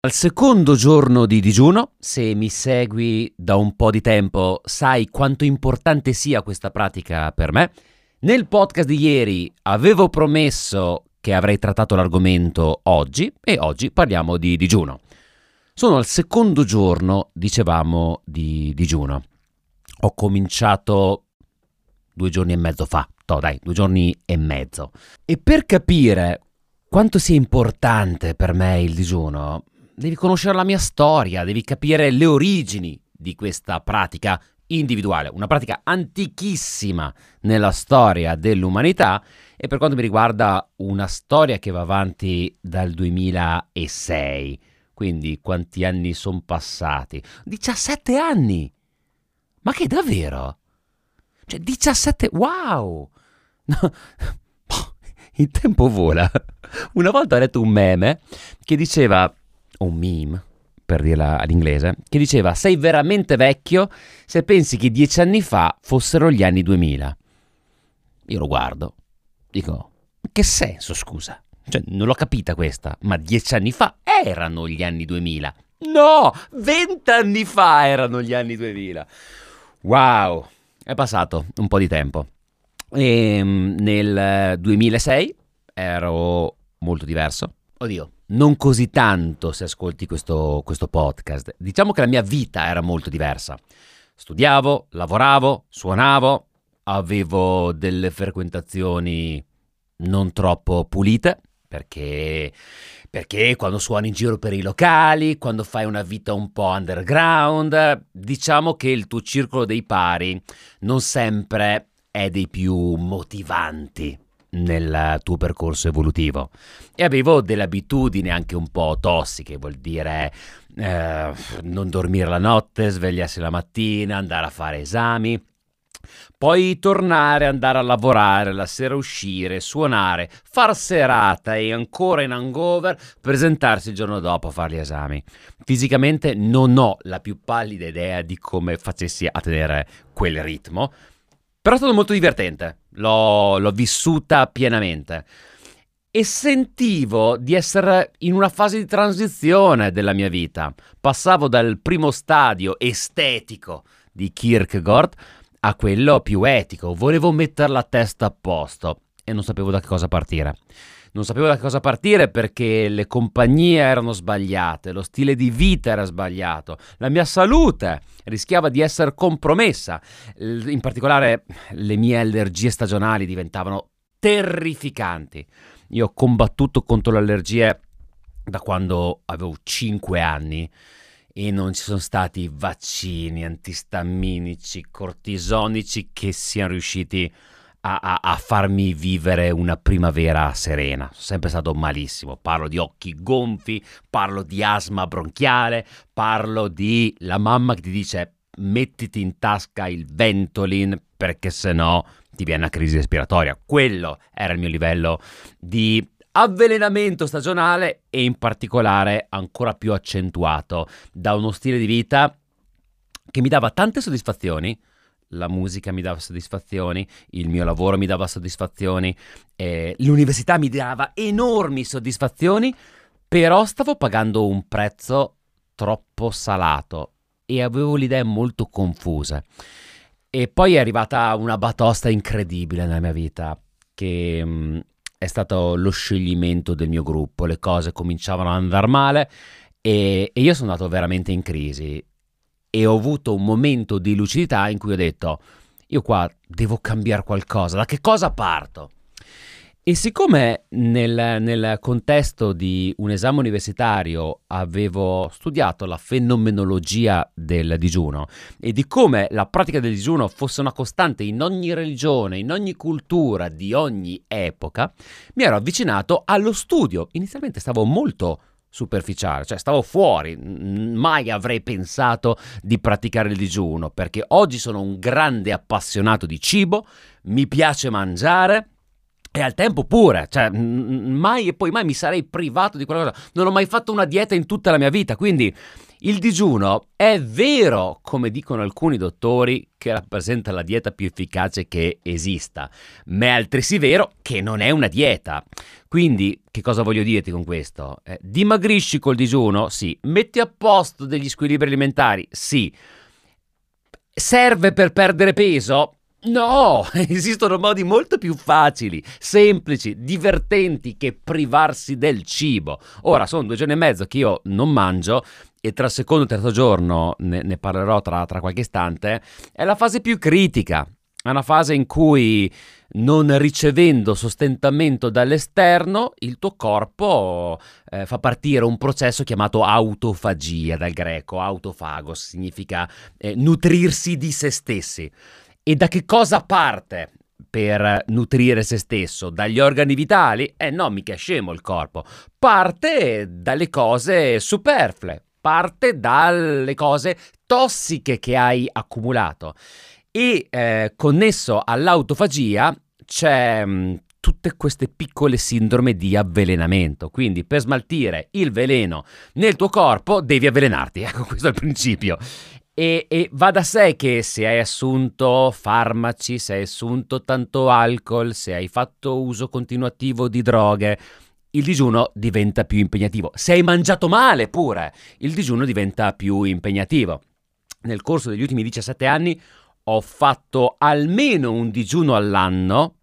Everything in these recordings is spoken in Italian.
Al secondo giorno di digiuno, se mi segui da un po' di tempo, sai quanto importante sia questa pratica per me. Nel podcast di ieri avevo promesso che avrei trattato l'argomento oggi e oggi parliamo di digiuno. Sono al secondo giorno, dicevamo, di digiuno. Ho cominciato due giorni e mezzo fa, no dai, due giorni e mezzo. E per capire quanto sia importante per me il digiuno, devi conoscere la mia storia, devi capire le origini di questa pratica individuale, una pratica antichissima nella storia dell'umanità e per quanto mi riguarda una storia che va avanti dal 2006. Quindi quanti anni sono passati? 17 anni! Ma che davvero? Cioè 17... Wow! No. Il tempo vola. Una volta ho letto un meme che diceva un meme, per dirla all'inglese, che diceva sei veramente vecchio se pensi che dieci anni fa fossero gli anni 2000. Io lo guardo, dico, che senso scusa? Cioè, non l'ho capita questa, ma dieci anni fa erano gli anni 2000. No, vent'anni fa erano gli anni 2000. Wow, è passato un po' di tempo. E ehm, nel 2006 ero molto diverso. Oddio, non così tanto se ascolti questo, questo podcast. Diciamo che la mia vita era molto diversa. Studiavo, lavoravo, suonavo, avevo delle frequentazioni non troppo pulite, perché, perché, quando suoni in giro per i locali, quando fai una vita un po' underground, diciamo che il tuo circolo dei pari non sempre è dei più motivanti nel tuo percorso evolutivo e avevo delle abitudini anche un po' tossiche, vuol dire eh, non dormire la notte, svegliarsi la mattina, andare a fare esami, poi tornare, andare a lavorare, la sera uscire, suonare, far serata e ancora in hangover, presentarsi il giorno dopo a fare gli esami. Fisicamente non ho la più pallida idea di come facessi a tenere quel ritmo, però è stato molto divertente, l'ho, l'ho vissuta pienamente e sentivo di essere in una fase di transizione della mia vita. Passavo dal primo stadio estetico di Kierkegaard a quello più etico. Volevo mettere la testa a posto e non sapevo da che cosa partire. Non sapevo da cosa partire perché le compagnie erano sbagliate, lo stile di vita era sbagliato, la mia salute rischiava di essere compromessa. In particolare le mie allergie stagionali diventavano terrificanti. Io ho combattuto contro le allergie da quando avevo 5 anni e non ci sono stati vaccini antistaminici, cortisonici che siano riusciti a, a, a, farmi vivere una primavera serena. Sono sempre stato malissimo. Parlo di occhi gonfi, parlo di asma bronchiale, parlo di la mamma che ti dice mettiti in tasca il Ventolin perché se no ti viene una crisi respiratoria. Quello era il mio livello di avvelenamento stagionale e in particolare ancora più accentuato da uno stile di vita che mi dava tante soddisfazioni. La musica mi dava soddisfazioni, il mio lavoro mi dava soddisfazioni, eh, l'università mi dava enormi soddisfazioni, però stavo pagando un prezzo troppo salato e avevo le idee molto confuse. E poi è arrivata una batosta incredibile nella mia vita, che mh, mm, è stato lo scioglimento del mio gruppo, le cose cominciavano ad andare male e, e io sono andato veramente in crisi e ho avuto un momento di lucidità in cui ho detto, io qua devo cambiare qualcosa, da che cosa parto? E siccome nel, nel, contesto di un esame universitario avevo studiato la fenomenologia del digiuno e di come la pratica del digiuno fosse una costante in ogni religione, in ogni cultura, di ogni epoca, mi ero avvicinato allo studio. Inizialmente stavo molto superficiale, cioè stavo fuori, mai avrei pensato di praticare il digiuno perché oggi sono un grande appassionato di cibo, mi piace mangiare e al tempo pure, cioè mai e poi mai mi sarei privato di quella cosa. Non ho mai fatto una dieta in tutta la mia vita, quindi Il digiuno è vero, come dicono alcuni dottori, che rappresenta la dieta più efficace che esista, ma è altresì vero che non è una dieta. Quindi, che cosa voglio dirti con questo? Eh, dimagrisci col digiuno? Sì. Metti a posto degli squilibri alimentari? Sì. Serve per perdere peso? No, esistono modi molto più facili, semplici, divertenti che privarsi del cibo. Ora, sono due giorni e mezzo che io non mangio e tra il secondo e il terzo giorno, ne, ne parlerò tra, tra qualche istante, è la fase più critica. È una fase in cui non ricevendo sostentamento dall'esterno, il tuo corpo eh, fa partire un processo chiamato autofagia, dal greco autofagos, significa eh, nutrirsi di se stessi. E da che cosa parte per nutrire se stesso? Dagli organi vitali? Eh no, mica è scemo il corpo. Parte dalle cose superflue, parte dalle cose tossiche che hai accumulato. E eh, connesso all'autofagia c'è mh, mm, tutte queste piccole sindrome di avvelenamento. Quindi per smaltire il veleno nel tuo corpo devi avvelenarti. Ecco, questo è il principio. E, e, va da sé che se hai assunto farmaci, se hai assunto tanto alcol, se hai fatto uso continuativo di droghe, il digiuno diventa più impegnativo. Se hai mangiato male pure, il digiuno diventa più impegnativo. Nel corso degli ultimi 17 anni ho fatto almeno un digiuno all'anno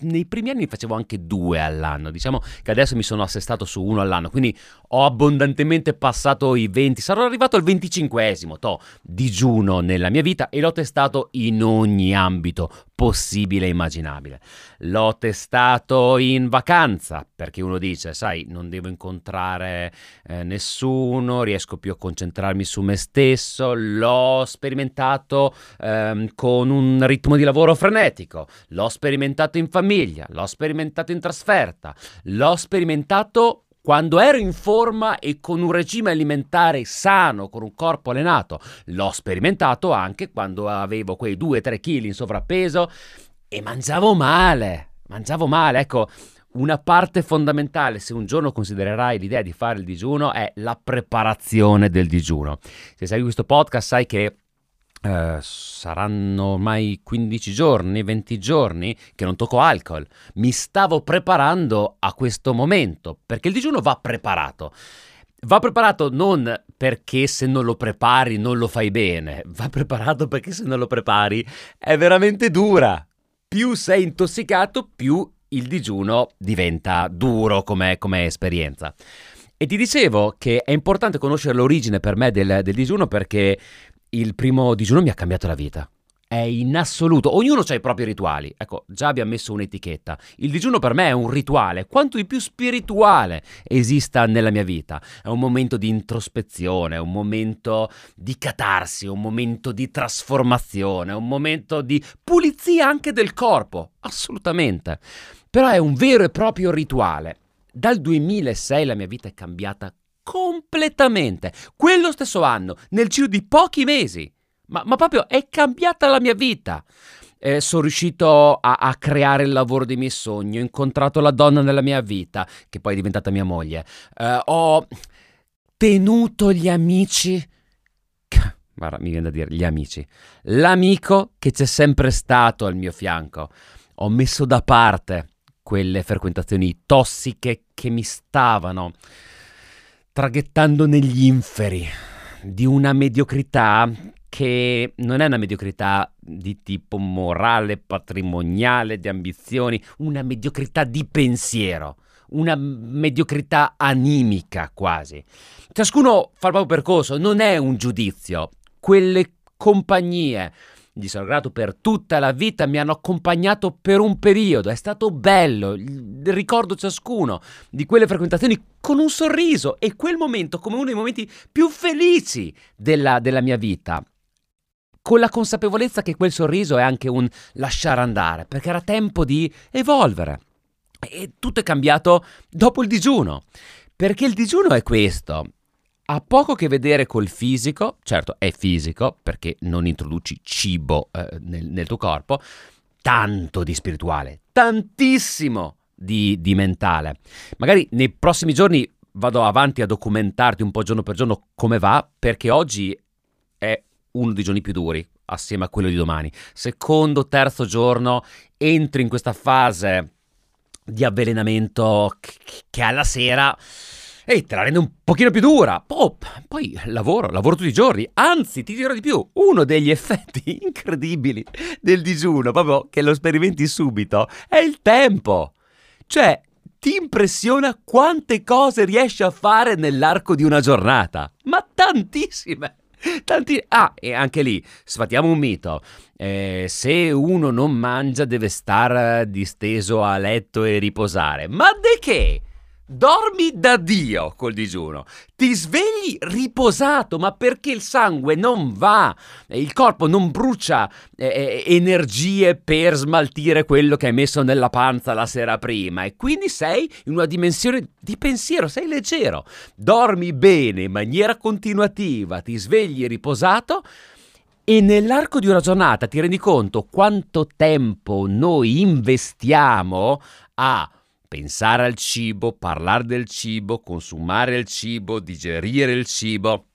nei primi anni facevo anche due all'anno, diciamo che adesso mi sono assestato su uno all'anno, quindi ho abbondantemente passato i 20, sarò arrivato al 25esimo to, digiuno nella mia vita e l'ho testato in ogni ambito possibile e immaginabile. L'ho testato in vacanza, perché uno dice, sai, non devo incontrare eh, nessuno, riesco più a concentrarmi su me stesso, l'ho sperimentato ehm, con un ritmo di lavoro frenetico, l'ho sperimentato in famiglia, l'ho sperimentato in trasferta, l'ho sperimentato quando ero in forma e con un regime alimentare sano, con un corpo allenato, l'ho sperimentato anche quando avevo quei 2-3 kg in sovrappeso e mangiavo male. Mangiavo male, ecco, una parte fondamentale, se un giorno considererai l'idea di fare il digiuno, è la preparazione del digiuno. Se segui questo podcast sai che Uh, saranno ormai 15 giorni, 20 giorni che non tocco alcol. Mi stavo preparando a questo momento perché il digiuno va preparato. Va preparato non perché se non lo prepari non lo fai bene, va preparato perché se non lo prepari è veramente dura. Più sei intossicato, più il digiuno diventa duro come, come esperienza. E ti dicevo che è importante conoscere l'origine per me del, del digiuno perché il primo digiuno mi ha cambiato la vita. È in assoluto. Ognuno ha i propri rituali. Ecco, già abbiamo messo un'etichetta. Il digiuno per me è un rituale, quanto di più spirituale esista nella mia vita. È un momento di introspezione, un momento di catarsi, un momento di trasformazione, un momento di pulizia anche del corpo. Assolutamente. Però è un vero e proprio rituale. Dal 2006 la mia vita è cambiata completamente. Quello stesso anno, nel giro di pochi mesi. Ma, ma proprio è cambiata la mia vita. Eh, sono riuscito a, a, creare il lavoro dei miei sogni, ho incontrato la donna nella mia vita, che poi è diventata mia moglie. Eh, ho tenuto gli amici. Guarda, mi viene da dire gli amici. L'amico che c'è sempre stato al mio fianco. Ho messo da parte quelle frequentazioni tossiche che mi stavano traghettando negli inferi di una mediocrità che non è una mediocrità di tipo morale, patrimoniale, di ambizioni, una mediocrità di pensiero, una mediocrità animica quasi. Ciascuno fa il proprio percorso, non è un giudizio. Quelle compagnie gli sono grato per tutta la vita, mi hanno accompagnato per un periodo, è stato bello, ricordo ciascuno di quelle frequentazioni con un sorriso e quel momento come uno dei momenti più felici della, della mia vita con la consapevolezza che quel sorriso è anche un lasciare andare, perché era tempo di evolvere. E tutto è cambiato dopo il digiuno, perché il digiuno è questo, ha poco che vedere col fisico, certo è fisico perché non introduci cibo eh, nel, nel, tuo corpo, tanto di spirituale, tantissimo di, di mentale. Magari nei prossimi giorni vado avanti a documentarti un po' giorno per giorno come va, perché oggi è uno dei giorni più duri assieme a quello di domani. Secondo, terzo giorno entri in questa fase di avvelenamento che alla sera e te la rende un pochino più dura. Oh, poi lavoro, lavoro tutti i giorni. Anzi, ti dirò di più, uno degli effetti incredibili del digiuno, proprio che lo sperimenti subito, è il tempo. Cioè, ti impressiona quante cose riesci a fare nell'arco di una giornata? Ma tantissime! Tanti... Ah, e anche lì, sfatiamo un mito. Eh, se uno non mangia deve stare disteso a letto e riposare. Ma di che? Dormi da Dio col digiuno, ti svegli riposato, ma perché il sangue non va, il corpo non brucia eh, eh, energie per smaltire quello che hai messo nella panza la sera prima. E quindi sei in una dimensione di pensiero, sei leggero, dormi bene in maniera continuativa, ti svegli riposato e nell'arco di una giornata ti rendi conto quanto tempo noi investiamo a pensare al cibo, parlare del cibo, consumare il cibo, digerire il cibo.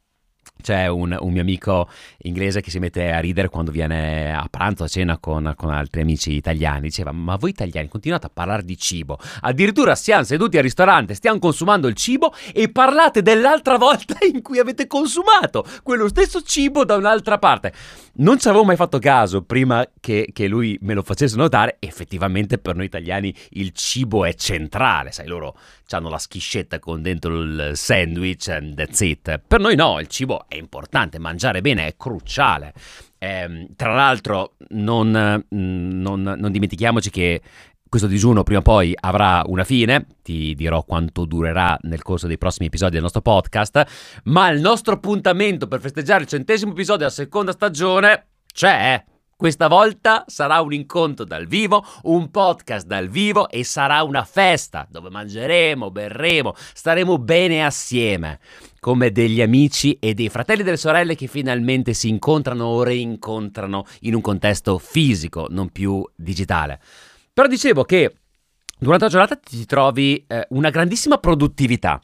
C'è un, un, mio amico inglese che si mette a ridere quando viene a pranzo, a cena con, con, altri amici italiani. Diceva: Ma voi italiani continuate a parlare di cibo. Addirittura siamo seduti al ristorante, stiamo consumando il cibo e parlate dell'altra volta in cui avete consumato quello stesso cibo da un'altra parte. Non ci avevo mai fatto caso prima che, che lui me lo facesse notare. Effettivamente, per noi italiani il cibo è centrale. Sai, loro hanno la schiscetta con dentro il sandwich and that's it. Per noi no, il cibo è importante, mangiare bene è cruciale. Eh, tra l'altro non, non, non dimentichiamoci che questo digiuno prima o poi avrà una fine, ti dirò quanto durerà nel corso dei prossimi episodi del nostro podcast, ma il nostro appuntamento per festeggiare il centesimo episodio della seconda stagione c'è. Questa volta sarà un incontro dal vivo, un podcast dal vivo e sarà una festa dove mangeremo, berremo, staremo bene assieme, come degli amici e dei fratelli e delle sorelle che finalmente si incontrano o reincontrano in un contesto fisico, non più digitale. Però dicevo che durante la giornata ti trovi eh, una grandissima produttività.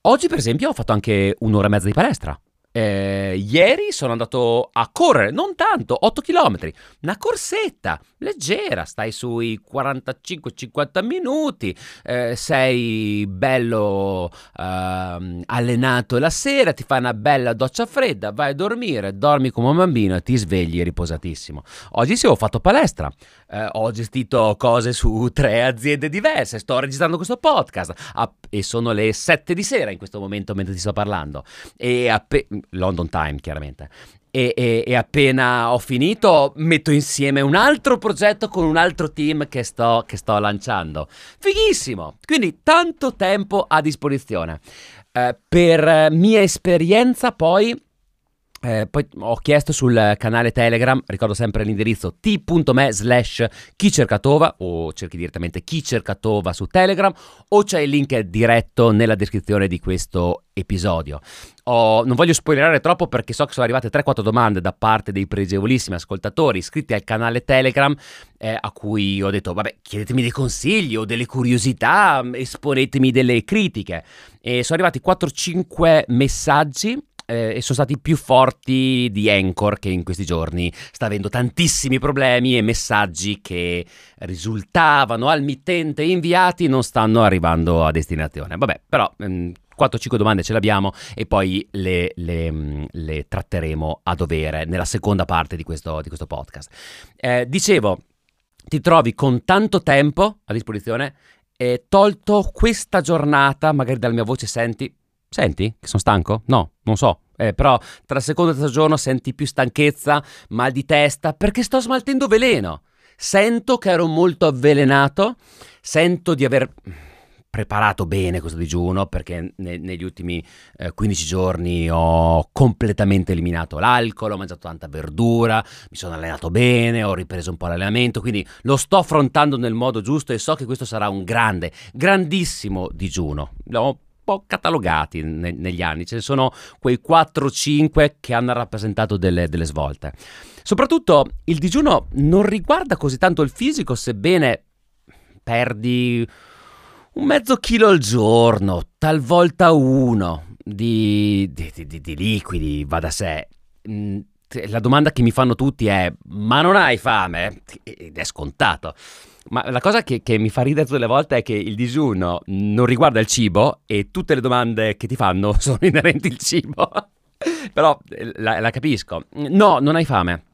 Oggi, per esempio, ho fatto anche un'ora e mezza di palestra. Eh, ieri sono andato a correre, non tanto, 8 km, una corsetta leggera, stai sui 45-50 minuti, eh, sei bello eh, allenato la sera, ti fai una bella doccia fredda, vai a dormire, dormi come un bambino e ti svegli riposatissimo. Oggi sì, ho fatto palestra, eh, ho gestito cose su tre aziende diverse, sto registrando questo podcast e sono le 7 di sera in questo momento mentre ti sto parlando. E appe- London Time, chiaramente. E, e, e, appena ho finito metto insieme un altro progetto con un altro team che sto, che sto lanciando. Fighissimo! Quindi tanto tempo a disposizione. Eh, per mia esperienza poi eh, poi ho chiesto sul canale Telegram, ricordo sempre l'indirizzo t.me slash chi cercatova o cerchi direttamente chi cercatova su Telegram o c'è il link diretto nella descrizione di questo episodio. Oh, non voglio spoilerare troppo perché so che sono arrivate 3-4 domande da parte dei pregevolissimi ascoltatori iscritti al canale Telegram eh, a cui ho detto vabbè chiedetemi dei consigli o delle curiosità, esponetemi delle critiche e sono arrivati 4-5 messaggi eh, e sono stati più forti di Anchor che in questi giorni sta avendo tantissimi problemi e messaggi che risultavano al mittente inviati non stanno arrivando a destinazione. Vabbè, però ehm, 4-5 domande ce le abbiamo e poi le, le, mm, le, tratteremo a dovere nella seconda parte di questo, di questo podcast. Eh, dicevo, ti trovi con tanto tempo a disposizione e tolto questa giornata, magari dalla mia voce senti, Senti che sono stanco? No, non so. Eh, però tra secondo e terzo giorno senti più stanchezza, mal di testa, perché sto smaltendo veleno. Sento che ero molto avvelenato, sento di aver preparato bene questo digiuno perché ne, negli ultimi eh, 15 giorni ho completamente eliminato l'alcol, ho mangiato tanta verdura, mi sono allenato bene, ho ripreso un po' l'allenamento, quindi lo sto affrontando nel modo giusto e so che questo sarà un grande, grandissimo digiuno. L'ho po' catalogati ne- negli anni, ce ne sono quei 4-5 che hanno rappresentato delle, delle svolte. Soprattutto il digiuno non riguarda così tanto il fisico, sebbene perdi un mezzo chilo al giorno, talvolta uno di, di, di, di liquidi, va da sé. Mm, la domanda che mi fanno tutti è: ma non hai fame? Ed è scontato. Ma la cosa che, che, mi fa ridere tutte le volte è che il digiuno non riguarda il cibo e tutte le domande che ti fanno sono inerenti al cibo. Però eh, la, la, capisco. No, non hai fame.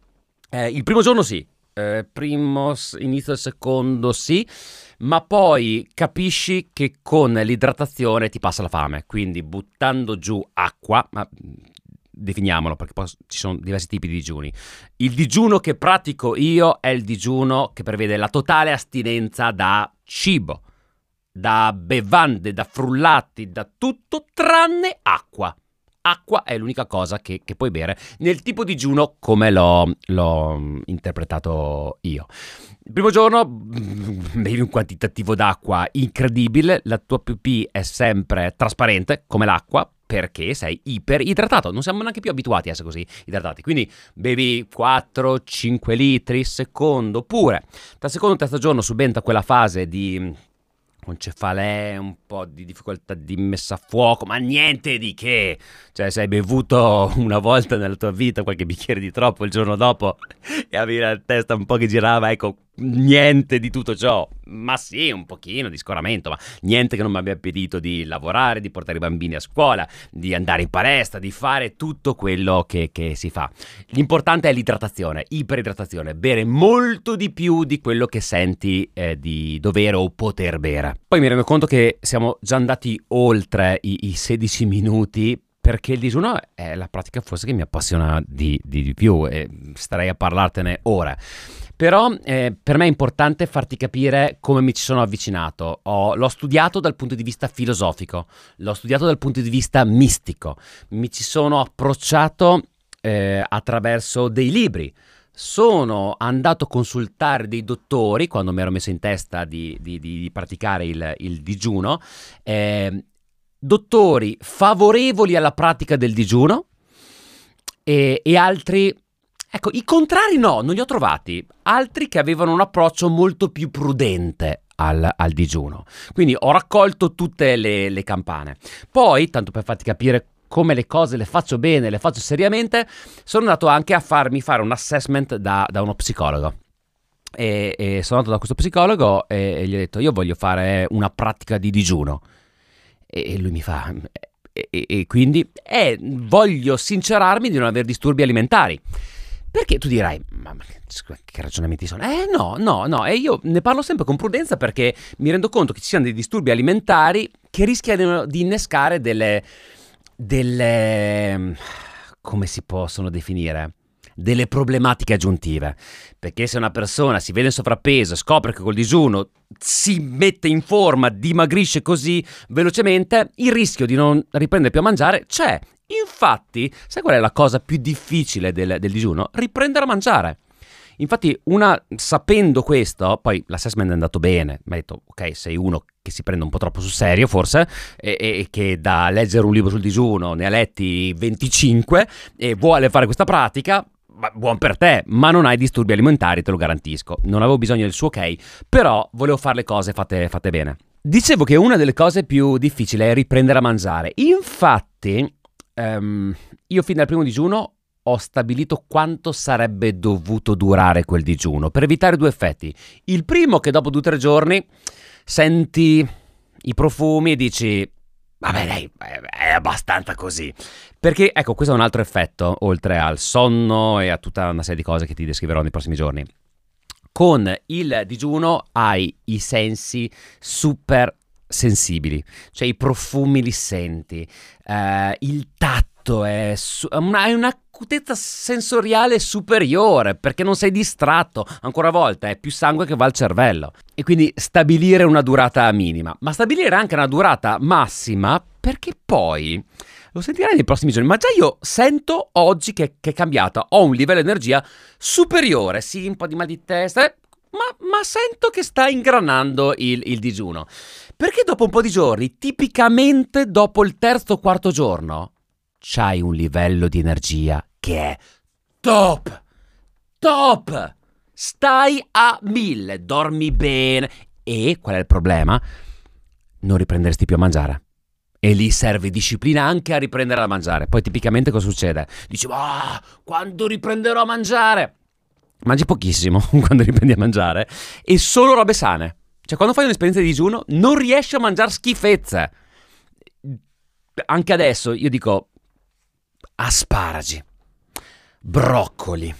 Eh, il primo giorno sì, eh, primo, inizio del secondo sì, ma poi capisci che con l'idratazione ti passa la fame, quindi buttando giù acqua, ma definiamolo perché poi ci sono diversi tipi di digiuni. Il digiuno che pratico io è il digiuno che prevede la totale astinenza da cibo, da bevande, da frullati, da tutto tranne acqua. Acqua è l'unica cosa che, che puoi bere nel tipo digiuno come l'ho, l'ho interpretato io. Il primo giorno mm, bevi un quantitativo d'acqua incredibile, la tua pipì è sempre trasparente come l'acqua, perché sei iperidratato. Non siamo neanche più abituati a essere così idratati. Quindi bevi 4-5 litri secondo pure. Dal secondo o terzo giorno subentra quella fase di con cefalee, un po' di difficoltà di messa a fuoco, ma niente di che. Cioè, se hai bevuto una volta nella tua vita qualche bicchiere di troppo il giorno dopo e avevi la testa un po' che girava, ecco, niente di tutto ciò. Ma sì, un pochino di scoramento, ma niente che non mi abbia impedito di lavorare, di portare i bambini a scuola, di andare in palestra, di fare tutto quello che, che si fa. L'importante è l'idratazione, iperidratazione, bere molto di più di quello che senti eh, di dovere o poter bere. Poi mi rendo conto che siamo già andati oltre i, i 16 minuti perché il digiuno è la pratica forse che mi appassiona di, di, di più e starei a parlartene ora. Però eh, per me è importante farti capire come mi ci sono avvicinato. Ho, l'ho studiato dal punto di vista filosofico, l'ho studiato dal punto di vista mistico, mi ci sono approcciato eh, attraverso dei libri. Sono andato a consultare dei dottori quando mi ero messo in testa di, di, di praticare il, il digiuno, eh, dottori favorevoli alla pratica del digiuno e, e altri Ecco, i contrari no, non li ho trovati. Altri che avevano un approccio molto più prudente al, al digiuno. Quindi ho raccolto tutte le, le campane. Poi, tanto per farti capire come le cose le faccio bene, le faccio seriamente, sono andato anche a farmi fare un assessment da, da uno psicologo. E, e, sono andato da questo psicologo e, e, gli ho detto io voglio fare una pratica di digiuno. E, lui mi fa... E, quindi eh, voglio sincerarmi di non avere disturbi alimentari. Perché tu dirai, ma che ragionamenti sono? Eh no, no, no, e io ne parlo sempre con prudenza perché mi rendo conto che ci siano dei disturbi alimentari che rischiano di innescare delle... delle... come si possono definire? delle problematiche aggiuntive. Perché se una persona si vede in sovrappeso scopre che col digiuno si mette in forma, dimagrisce così velocemente, il rischio di non riprendere più a mangiare c'è. Infatti, sai qual è la cosa più difficile del, del digiuno? Riprendere a mangiare. Infatti, una, sapendo questo, poi l'assessment è andato bene, mi ha detto, ok, sei uno che si prende un po' troppo sul serio forse, e, e, che da leggere un libro sul digiuno ne ha letti 25 e vuole fare questa pratica, buon per te, ma non hai disturbi alimentari, te lo garantisco. Non avevo bisogno del suo ok, però volevo fare le cose fatte, fatte bene. Dicevo che una delle cose più difficili è riprendere a mangiare. Infatti, um, io fin dal primo digiuno ho stabilito quanto sarebbe dovuto durare quel digiuno per evitare due effetti. Il primo che dopo due o tre giorni senti i profumi e dici Vabbè, dai, è abbastanza così. Perché, ecco, questo è un altro effetto, oltre al sonno e a tutta una serie di cose che ti descriverò nei prossimi giorni. Con il digiuno hai i sensi super sensibili, cioè i profumi li senti, eh, il tatto è, su- una, è un'acutezza sensoriale superiore perché non sei distratto, ancora una volta è più sangue che va al cervello. E quindi stabilire una durata minima, ma stabilire anche una durata massima perché poi lo sentirai nei prossimi giorni, ma già io sento oggi che, che è cambiata, ho un livello di energia superiore, sì, un po' di mal di testa, eh, ma, ma, sento che sta ingranando il, il, digiuno. Perché dopo un po' di giorni, tipicamente dopo il terzo o quarto giorno, c'hai un livello di energia che è top! Top! Stai a mille, dormi bene. E qual è il problema? Non riprenderesti più a mangiare. E lì serve disciplina anche a riprendere a mangiare. Poi tipicamente cosa succede? Dici, ah, quando riprenderò a mangiare? Mangi pochissimo quando riprendi a mangiare e solo robe sane. Cioè, quando fai un'esperienza di digiuno, non riesci a mangiare schifezze. Anche adesso io dico asparagi, broccoli,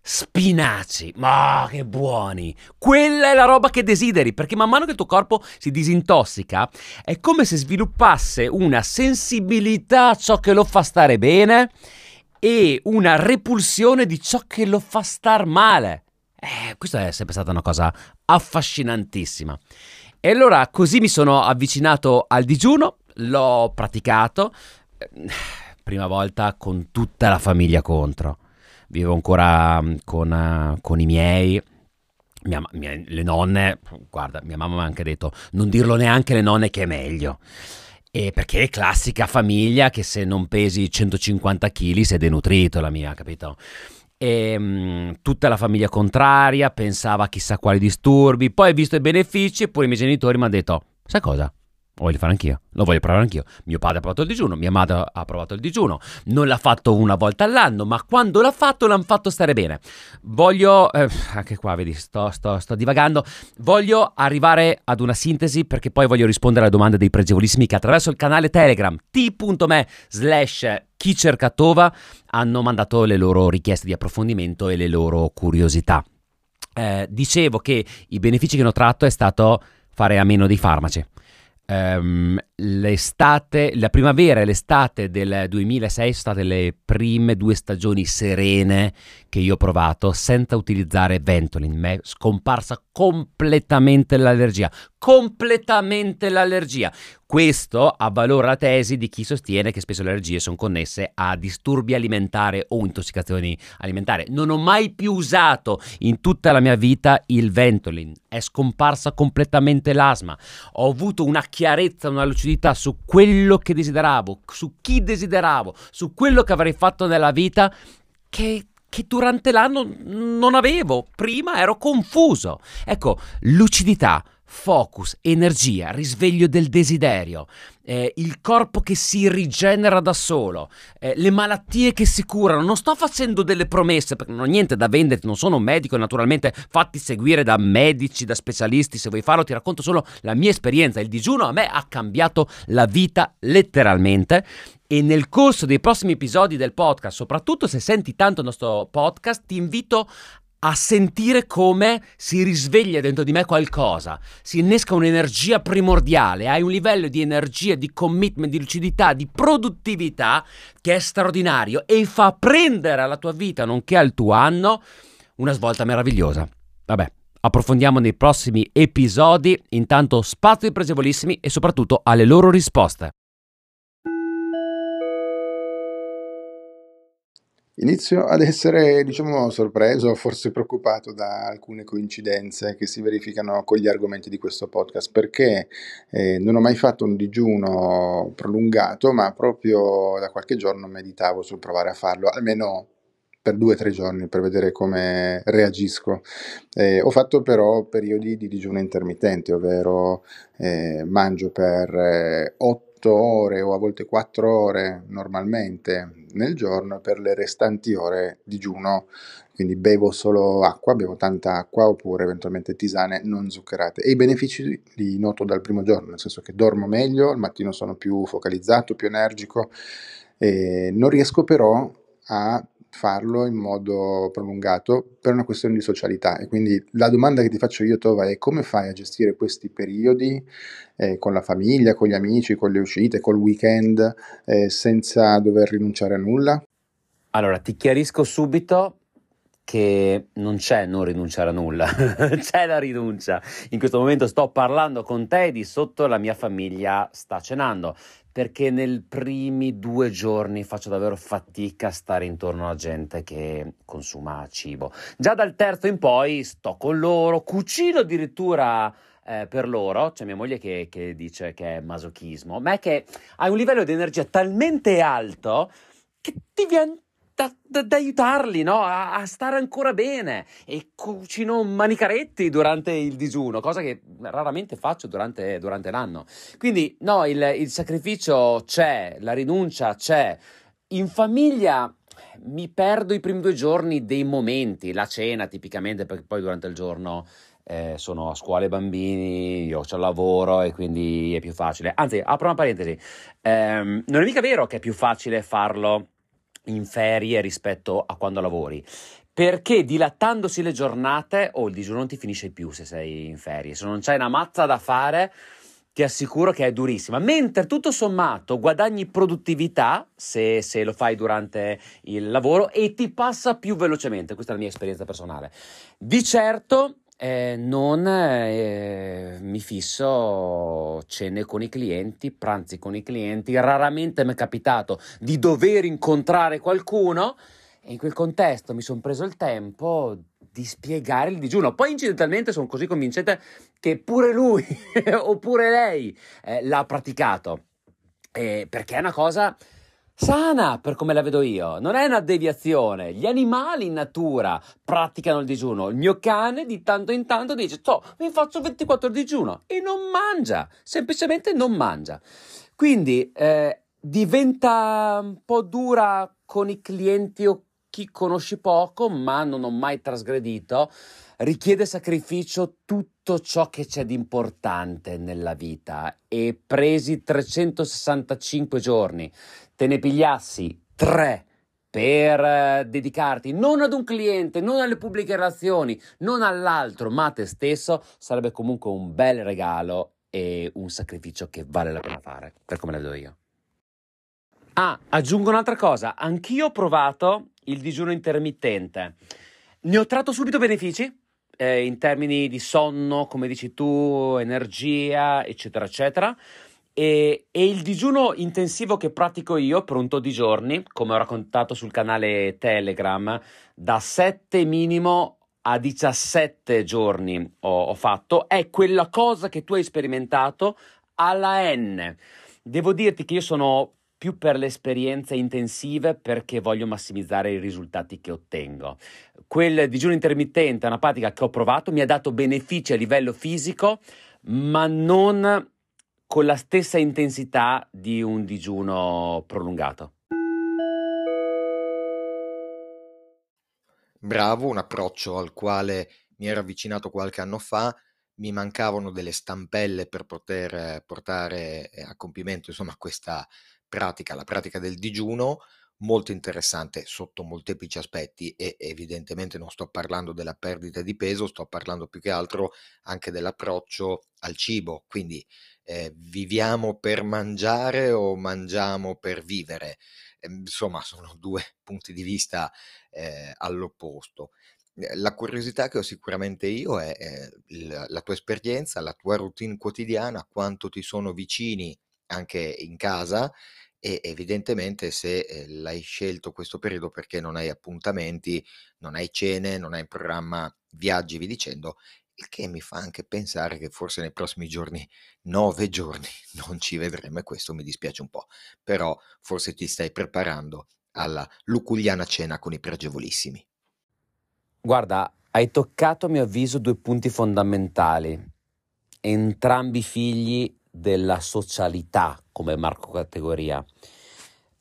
spinaci, ma che buoni! Quella è la roba che desideri, perché man mano che il tuo corpo si disintossica, è come se sviluppasse una sensibilità a ciò che lo fa stare bene e una repulsione di ciò che lo fa star male. Eh, questa è sempre stata una cosa affascinantissima. E allora così mi sono avvicinato al digiuno, l'ho praticato, eh, prima volta con tutta la famiglia contro. Vivo ancora mm, con, uh, con i miei, mia, mia, le nonne, guarda, mia mamma mi ha anche detto non dirlo neanche alle nonne che è meglio. E perché è classica famiglia che se non pesi 150 kg sei denutrito la mia, capito? E mh, mm, tutta la famiglia contraria pensava a chissà quali disturbi, poi visto i benefici, poi i miei genitori mi hanno detto, sai cosa? Voglio fare anch'io, lo voglio provare anch'io. Mio padre ha provato il digiuno, mia madre ha provato il digiuno. Non l'ha fatto una volta all'anno, ma quando l'ha fatto l'hanno fatto stare bene. Voglio, eh, anche qua vedi, sto, sto, sto, divagando, voglio arrivare ad una sintesi perché poi voglio rispondere alle domande dei pregevolissimi che attraverso il canale Telegram t.me slash chi cerca Tova hanno mandato le loro richieste di approfondimento e le loro curiosità. Eh, dicevo che i benefici che ne ho tratto è stato fare a meno dei farmaci um, l'estate, la primavera e l'estate del 2006 sono state le prime due stagioni serene che io ho provato senza utilizzare Ventolin. Mi è scomparsa completamente l'allergia. Completamente l'allergia. Questo avvalora la tesi di chi sostiene che spesso le allergie sono connesse a disturbi alimentari o intossicazioni alimentari. Non ho mai più usato in tutta la mia vita il Ventolin. È scomparsa completamente l'asma. Ho avuto una chiarezza, una lucidità lucidità su quello che desideravo, su chi desideravo, su quello che avrei fatto nella vita che, che durante l'anno non avevo. Prima ero confuso. Ecco, lucidità, focus, energia, risveglio del desiderio, eh, il corpo che si rigenera da solo, eh, le malattie che si curano. Non sto facendo delle promesse perché non ho niente da venderti, non sono un medico, naturalmente fatti seguire da medici, da specialisti, se vuoi farlo ti racconto solo la mia esperienza. Il digiuno a me ha cambiato la vita letteralmente e nel corso dei prossimi episodi del podcast, soprattutto se senti tanto il nostro podcast, ti invito a sentire come si risveglia dentro di me qualcosa, si innesca un'energia primordiale, hai un livello di energia, di commitment, di lucidità, di produttività che è straordinario e fa prendere alla tua vita, nonché al tuo anno, una svolta meravigliosa. Vabbè, approfondiamo nei prossimi episodi, intanto spazio ai pregevolissimi e soprattutto alle loro risposte. Inizio ad essere, diciamo, sorpreso, forse preoccupato da alcune coincidenze che si verificano con gli argomenti di questo podcast, perché eh, non ho mai fatto un digiuno prolungato, ma proprio da qualche giorno meditavo sul provare a farlo, almeno per due o tre giorni per vedere come reagisco. Eh, ho fatto però periodi di digiuno intermittente, ovvero eh, mangio per eh, 8 8 ore o a volte 4 ore normalmente nel giorno per le restanti ore digiuno, quindi bevo solo acqua, bevo tanta acqua oppure eventualmente tisane non zuccherate. E i benefici li noto dal primo giorno, nel senso che dormo meglio, al mattino sono più focalizzato, più energico, non riesco però a farlo in modo prolungato per una questione di socialità e quindi la domanda che ti faccio io Tova è come fai a gestire questi periodi eh, con la famiglia, con gli amici, con le uscite, col weekend eh, senza dover rinunciare a nulla? Allora ti chiarisco subito che non c'è non rinunciare a nulla, c'è la rinuncia. In questo momento sto parlando con te di sotto la mia famiglia sta cenando perché nei primi due giorni faccio davvero fatica a stare intorno alla gente che consuma cibo. Già dal terzo in poi sto con loro, cucino addirittura eh, per loro, c'è mia moglie che, che, dice che è masochismo, ma è che hai un livello di energia talmente alto che ti viene da, da, da aiutarli no? a, a, stare ancora bene e cucino manicaretti durante il digiuno, cosa che raramente faccio durante, durante l'anno. Quindi no, il, il sacrificio c'è, la rinuncia c'è. In famiglia mi perdo i primi due giorni dei momenti, la cena tipicamente, perché poi durante il giorno eh, sono a scuola i bambini, io ho il lavoro e quindi è più facile. Anzi, apro una parentesi, ehm, non è mica vero che è più facile farlo in ferie rispetto a quando lavori. Perché dilattandosi le giornate, o oh, il digiuno non ti finisce più se sei in ferie. Se non c'hai una mazza da fare, ti assicuro che è durissima. Mentre tutto sommato guadagni produttività se, se, lo fai durante il lavoro e ti passa più velocemente. Questa è la mia esperienza personale. Di certo. Eh, non eh, mi fisso cene con i clienti, pranzi con i clienti. Raramente mi è capitato di dover incontrare qualcuno e in quel contesto mi sono preso il tempo di spiegare il digiuno. Poi incidentalmente sono così convincente che pure lui oppure lei eh, l'ha praticato. Eh, perché è una cosa sana per come la vedo io, non è una deviazione. Gli animali in natura praticano il digiuno. Il mio cane di tanto in tanto dice: Toh, mi faccio 24 ore di digiuno e non mangia, semplicemente non mangia. Quindi eh, diventa un po' dura con i clienti o chi conosci poco, ma non ho mai trasgredito, richiede sacrificio tutto ciò che c'è di importante nella vita e presi 365 giorni, te ne pigliassi tre per eh, dedicarti non ad un cliente, non alle pubbliche relazioni, non all'altro, ma a te stesso, sarebbe comunque un bel regalo e un sacrificio che vale la pena fare, per come la vedo io. Ah, aggiungo un'altra cosa, anch'io ho provato il digiuno intermittente. Ne ho tratto subito benefici eh, in termini di sonno, come dici tu, energia, eccetera, eccetera. E, e, il digiuno intensivo che pratico io tot di giorni, come ho raccontato sul canale Telegram, da 7 minimo a 17 giorni ho, ho fatto, è quella cosa che tu hai sperimentato alla N. Devo dirti che io sono più per le esperienze intensive perché voglio massimizzare i risultati che ottengo. Quel digiuno intermittente è una pratica che ho provato, mi ha dato benefici a livello fisico, ma non con la stessa intensità di un digiuno prolungato. Bravo, un approccio al quale mi ero avvicinato qualche anno fa, mi mancavano delle stampelle per poter portare a compimento insomma questa pratica, la pratica del digiuno, molto interessante sotto molteplici aspetti e evidentemente non sto parlando della perdita di peso, sto parlando più che altro anche dell'approccio al cibo, quindi eh, viviamo per mangiare o mangiamo per vivere, eh, insomma sono due punti di vista eh, all'opposto. La curiosità che ho sicuramente io è, è la, tua esperienza, la tua routine quotidiana, quanto ti sono vicini anche in casa e evidentemente se eh, l'hai scelto questo periodo perché non hai appuntamenti, non hai cene, non hai programma viaggi, vi dicendo, il che mi fa anche pensare che forse nei prossimi giorni, nove giorni, non ci vedremo e questo mi dispiace un po', però forse ti stai preparando alla luculiana cena con i preagevolissimi. Guarda, hai toccato a mio avviso due punti fondamentali. Entrambi figli della socialità come marco categoria.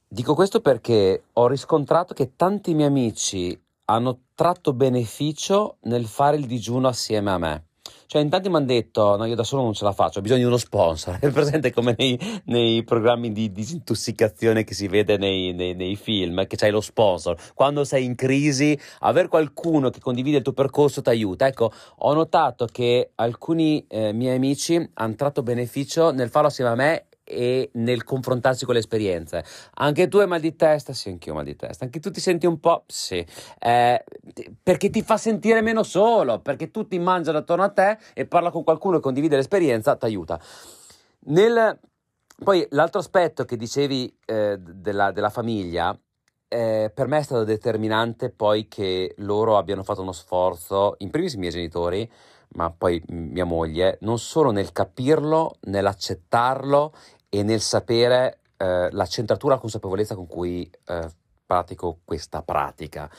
Dico questo perché ho riscontrato che tanti miei amici hanno tratto beneficio nel fare il digiuno assieme a me. Cioè, in tanti mi hanno detto: No, io da solo non ce la faccio, ho bisogno di uno sponsor. È presente come nei, nei programmi di disintossicazione che si vede nei, nei, nei film, che c'hai lo sponsor. Quando sei in crisi, aver qualcuno che condivide il tuo percorso ti aiuta. Ecco, ho notato che alcuni eh, miei amici hanno tratto beneficio nel farlo assieme a me e nel confrontarsi con le esperienze. Anche tu hai mal di testa? Sì, anch'io ho mal di testa. Anche tu ti senti un po'? Sì. Eh, perché ti fa sentire meno solo, perché tutti mangiano attorno a te e parla con qualcuno e condivide l'esperienza, ti aiuta. Nel... Poi l'altro aspetto che dicevi eh, della, della, famiglia, eh, per me è stato determinante poi che loro abbiano fatto uno sforzo, in primis i miei genitori, ma poi mia moglie, non solo nel capirlo, nell'accettarlo e nel sapere eh, la centratura, la consapevolezza con cui eh, pratico questa pratica.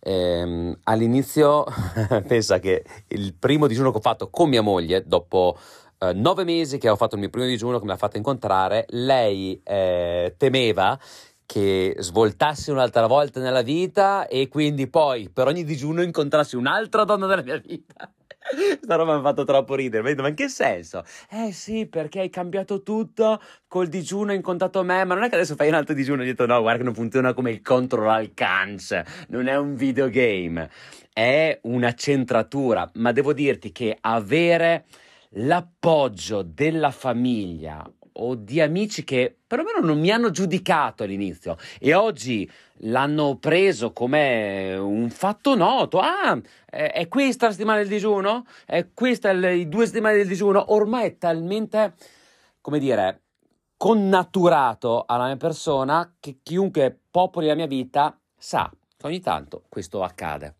Ehm, all'inizio, pensa che il primo digiuno che ho fatto con mia moglie, dopo eh, nove mesi che ho fatto il mio primo digiuno, che mi ha fatto incontrare, lei eh, temeva che svoltassi un'altra volta nella vita e quindi poi per ogni digiuno incontrassi un'altra donna della mia vita. Sta roba mi ha fatto troppo ridere. Ma in che senso? Eh sì, perché hai cambiato tutto col digiuno, hai incontrato me, ma non è che adesso fai un altro digiuno e hai detto no, guarda che non funziona come il control al cans, non è un videogame, è una centratura. Ma devo dirti che avere l'appoggio della famiglia o di amici che perlomeno non mi hanno giudicato all'inizio e oggi l'hanno preso come un fatto noto. Ah, è questa la settimana del digiuno? È questa le due settimane del digiuno? Ormai è talmente, come dire, connaturato alla mia persona che chiunque popoli la mia vita sa che ogni tanto questo accade.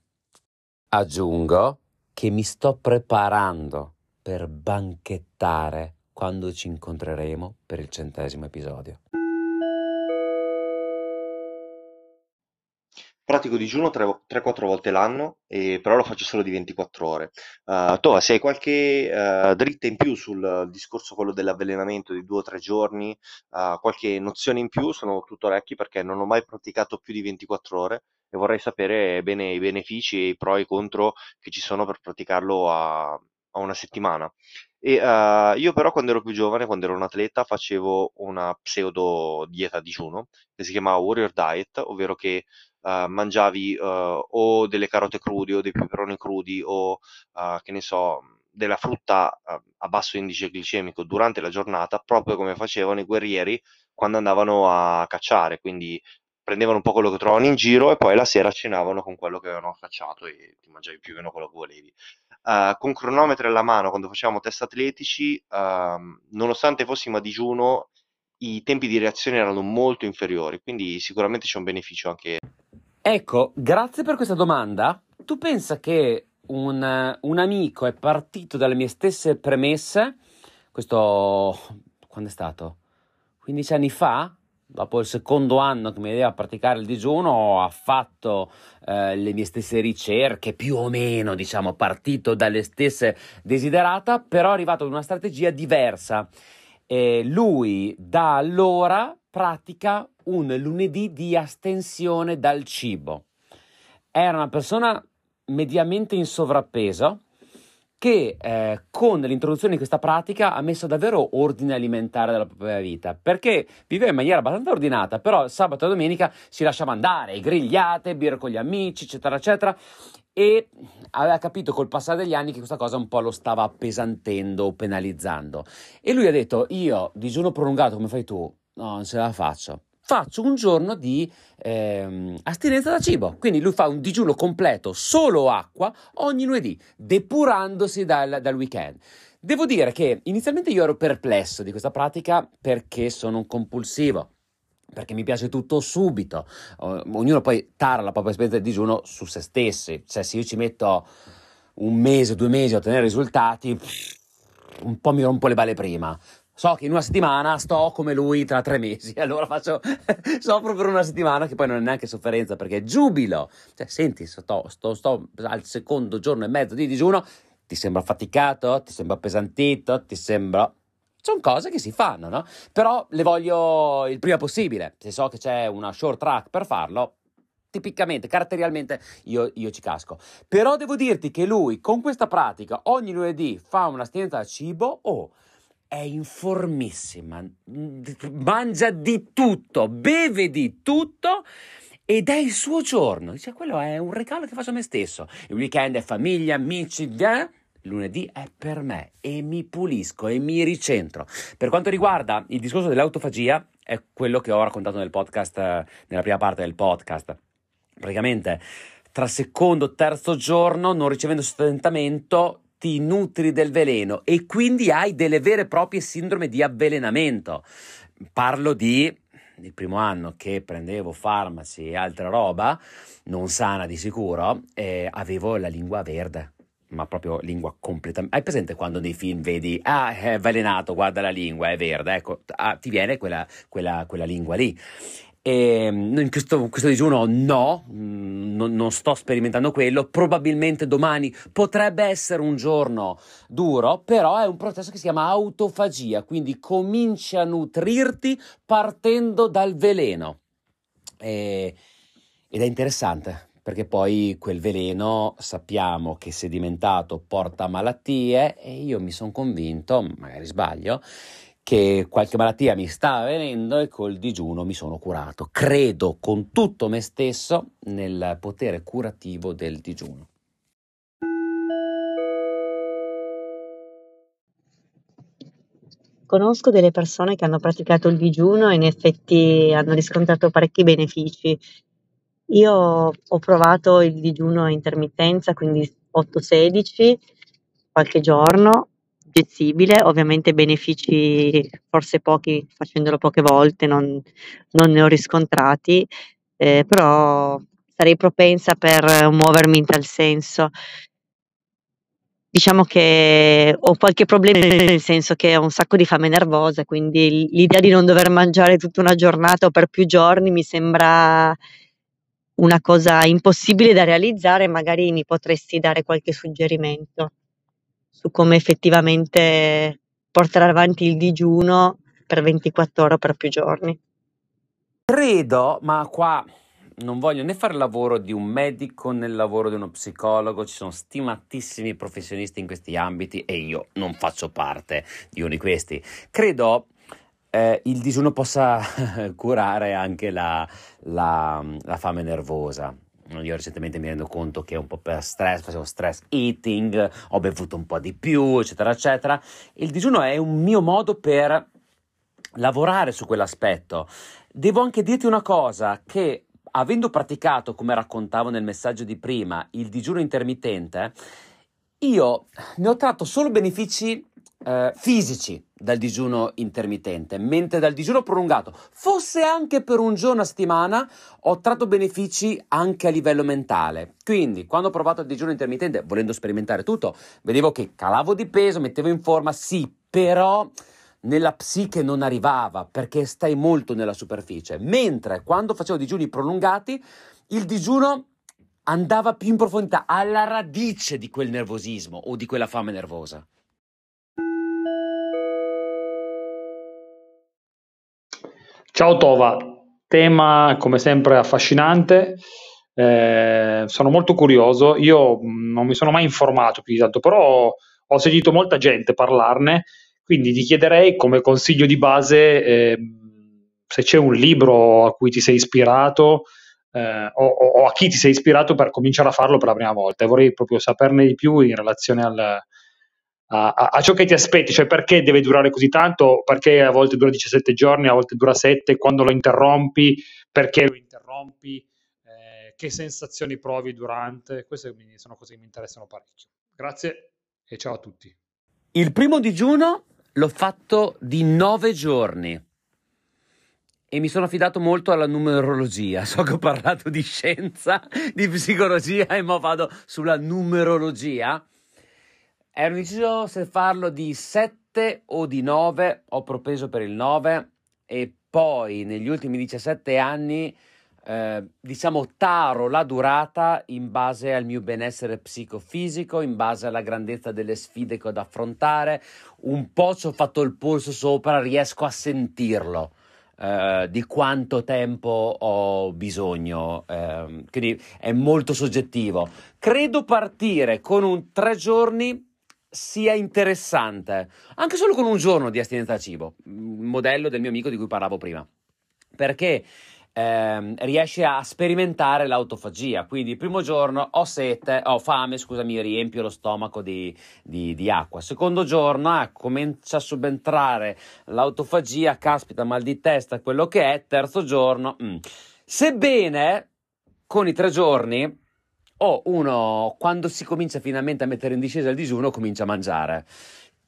Aggiungo che mi sto preparando per banchettare quando ci incontreremo per il centesimo episodio. Pratico digiuno 3-4 volte l'anno, e però lo faccio solo di 24 ore. Uh, Tova, se hai qualche uh, dritta in più sul discorso quello dell'avvelenamento di 2 o 3 giorni, uh, qualche nozione in più, sono tutto orecchi perché non ho mai praticato più di 24 ore e vorrei sapere bene i benefici e i pro e i contro che ci sono per praticarlo a, a una settimana. E uh, io però quando ero più giovane, quando ero un atleta, facevo una pseudo dieta digiuno che si chiamava Warrior Diet, ovvero che uh, mangiavi uh, o delle carote crudi o dei peperoni crudi o che ne so, della frutta a basso indice glicemico durante la giornata, proprio come facevano i guerrieri quando andavano a cacciare, quindi prendevano un po' quello che trovavano in giro e poi la sera cenavano con quello che avevano cacciato e ti mangiavi più o meno quello che volevi. Uh, con cronometri alla mano, quando facevamo test atletici, uh, nonostante fossimo a digiuno, i tempi di reazione erano molto inferiori, quindi sicuramente c'è un beneficio anche. Ecco, grazie per questa domanda. Tu pensa che un, un amico è partito dalle mie stesse premesse? Questo quando è stato? 15 anni fa? Dopo il secondo anno che mi vedeva praticare il digiuno, ha fatto eh, le mie stesse ricerche, più o meno, diciamo, partito dalle stesse desiderata, però è arrivato ad una strategia diversa. E lui da allora pratica un lunedì di astensione dal cibo. Era una persona mediamente in sovrappeso, che eh, con l'introduzione di questa pratica ha messo davvero ordine alimentare nella propria vita, perché viveva in maniera abbastanza ordinata, però sabato e domenica si lasciava andare, grigliate, birra con gli amici, eccetera, eccetera, e aveva capito col passare degli anni che questa cosa un po' lo stava appesantendo penalizzando. E lui ha detto, io digiuno prolungato come fai tu, no, non ce la faccio faccio un giorno di ehm, astinenza da cibo. Quindi lui fa un digiuno completo, solo acqua, ogni lunedì, depurandosi dal, dal weekend. Devo dire che inizialmente io ero perplesso di questa pratica perché sono un compulsivo perché mi piace tutto subito. ognuno poi tara la propria esperienza di digiuno su se stessi. Cioè, se io ci metto un mese, due mesi a ottenere risultati, un po' mi rompo le balle prima so che in una settimana sto come lui tra tre mesi, allora faccio, soffro per una settimana che poi non è neanche sofferenza perché giubilo. Cioè, senti, sto, sto, sto al secondo giorno e mezzo di digiuno, ti sembra faticato, ti sembra appesantito, ti sembra... Sono cose che si fanno, no? Però le voglio il prima possibile. Se so che c'è una short track per farlo, tipicamente, caratterialmente, io, io, ci casco. Però devo dirti che lui, con questa pratica, ogni lunedì fa un'astinenza da cibo, oh, è informissima, mangia di tutto, beve di tutto ed è il suo giorno. Dice, quello è un regalo che faccio a me stesso. Il weekend è famiglia, amici, via. Lunedì è per me e mi pulisco e mi ricentro. Per quanto riguarda il discorso dell'autofagia, è quello che ho raccontato nel podcast, nella prima parte del podcast. Praticamente tra secondo e terzo giorno, non ricevendo sostentamento, ti nutri del veleno e quindi hai delle vere e proprie sindrome di avvelenamento. Parlo di il primo anno che prendevo farmaci e altra roba, non sana di sicuro, eh, avevo la lingua verde, ma proprio lingua completamente... Hai presente quando nei film vedi, ah, è avvelenato, guarda la lingua, è verde, ecco, ah, ti viene quella, quella, quella lingua lì. E mm, in questo, questo digiuno no, mm, non, non, sto sperimentando quello, probabilmente domani potrebbe essere un giorno duro, però è un processo che si chiama autofagia, quindi cominci a nutrirti partendo dal veleno. E, ed è interessante perché poi quel veleno sappiamo che sedimentato porta malattie e io mi sono convinto, magari sbaglio, che qualche malattia mi sta avvenendo e col digiuno mi sono curato. Credo con tutto me stesso nel potere curativo del digiuno. Conosco delle persone che hanno praticato il digiuno e in effetti hanno riscontrato parecchi benefici. Io ho provato il digiuno a intermittenza, quindi 8-16 qualche giorno gestibile, ovviamente benefici forse pochi, facendolo poche volte non, non ne ho riscontrati, eh, però sarei propensa per muovermi in tal senso. Diciamo che ho qualche problema nel senso che ho un sacco di fame nervosa, quindi l'idea di non dover mangiare tutta una giornata o per più giorni mi sembra una cosa impossibile da realizzare, magari mi potresti dare qualche suggerimento su come effettivamente portare avanti il digiuno per 24 ore o per più giorni. Credo, ma qua non voglio né fare il lavoro di un medico né il lavoro di uno psicologo, ci sono stimatissimi professionisti in questi ambiti e io non faccio parte di uno di questi. Credo eh, il digiuno possa curare anche la, la, la fame nervosa. Io recentemente mi rendo conto che un po' per stress facevo stress eating, ho bevuto un po' di più, eccetera, eccetera. Il digiuno è un mio modo per lavorare su quell'aspetto. Devo anche dirti una cosa, che avendo praticato, come raccontavo nel messaggio di prima, il digiuno intermittente, io ne ho tratto solo benefici eh, fisici dal digiuno intermittente, mentre dal digiuno prolungato, fosse anche per un giorno a settimana, ho tratto benefici anche a livello mentale. Quindi, quando ho provato il digiuno intermittente, volendo sperimentare tutto, vedevo che calavo di peso, mettevo in forma, sì, però nella psiche non arrivava perché stai molto nella superficie, mentre quando facevo digiuni prolungati, il digiuno andava più in profondità, alla radice di quel nervosismo o di quella fame nervosa. Ciao Tova, tema come sempre affascinante. Eh, sono molto curioso. Io mm, non mi sono mai informato più di tanto, però ho sentito molta gente parlarne, quindi ti chiederei come consiglio di base eh, se c'è un libro a cui ti sei ispirato eh, o, o, a chi ti sei ispirato per cominciare a farlo per la prima volta. E vorrei proprio saperne di più in relazione al, a, a, ciò che ti aspetti, cioè perché deve durare così tanto, perché a volte dura 17 giorni, a volte dura 7, quando lo interrompi, perché lo interrompi, eh, che sensazioni provi durante, queste sono cose che mi interessano parecchio. Grazie e ciao a tutti. Il primo digiuno l'ho fatto di 9 giorni. E mi sono affidato molto alla numerologia. So che ho parlato di scienza, di psicologia e ma vado sulla numerologia Ero indeciso se farlo di 7 o di 9, ho propeso per il 9 e poi negli ultimi 17 anni eh, diciamo taro la durata in base al mio benessere psicofisico, in base alla grandezza delle sfide che ho da affrontare, un po' ci ho fatto il polso sopra, riesco a sentirlo. Uh, di quanto tempo ho bisogno, uh, quindi è molto soggettivo. Credo partire con un tre giorni sia interessante, anche solo con un giorno di astinenza da cibo, modello del mio amico di cui parlavo prima, perché ehm, riesce a sperimentare l'autofagia, quindi il primo giorno ho sete, ho fame, scusami, riempio lo stomaco di, di, di acqua, secondo giorno eh, comincia a subentrare l'autofagia, caspita, mal di testa, quello che è, terzo giorno, mm. sebbene con i tre giorni o uno quando si comincia finalmente a mettere in discesa il digiuno comincia a mangiare.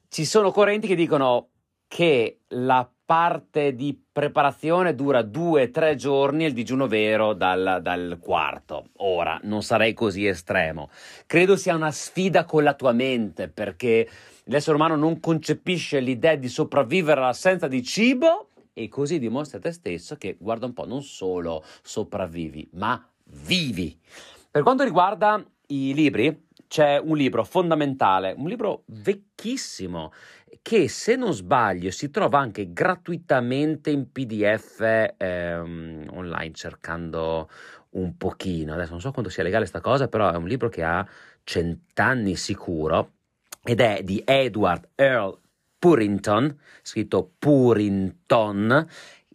Ci sono correnti che dicono che la parte di preparazione dura due, tre giorni e il digiuno vero dal, dal, quarto. Ora, non sarei così estremo. Credo sia una sfida con la tua mente perché l'essere umano non concepisce l'idea di sopravvivere all'assenza di cibo e così dimostri a te stesso che, guarda un po', non solo sopravvivi, ma vivi. Per quanto riguarda i libri, c'è un libro fondamentale, un libro vecchissimo, che se non sbaglio si trova anche gratuitamente in PDF ehm, online cercando un pochino. Adesso non so quanto sia legale sta cosa, però è un libro che ha cent'anni sicuro ed è di Edward Earl Purinton, scritto Purinton,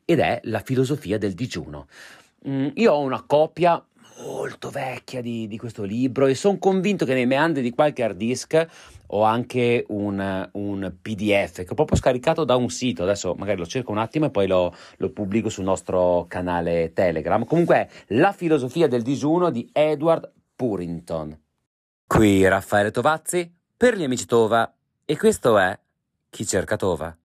ed è la filosofia del digiuno. Mm, io ho una copia molto vecchia di, di questo libro e sono convinto che nei meandri di qualche hard disk ho anche un, un, PDF che ho proprio scaricato da un sito. Adesso magari lo cerco un attimo e poi lo, lo pubblico sul nostro canale Telegram. Comunque La filosofia del digiuno di Edward Purinton. Qui Raffaele Tovazzi per gli amici Tova e questo è Chi cerca Tova.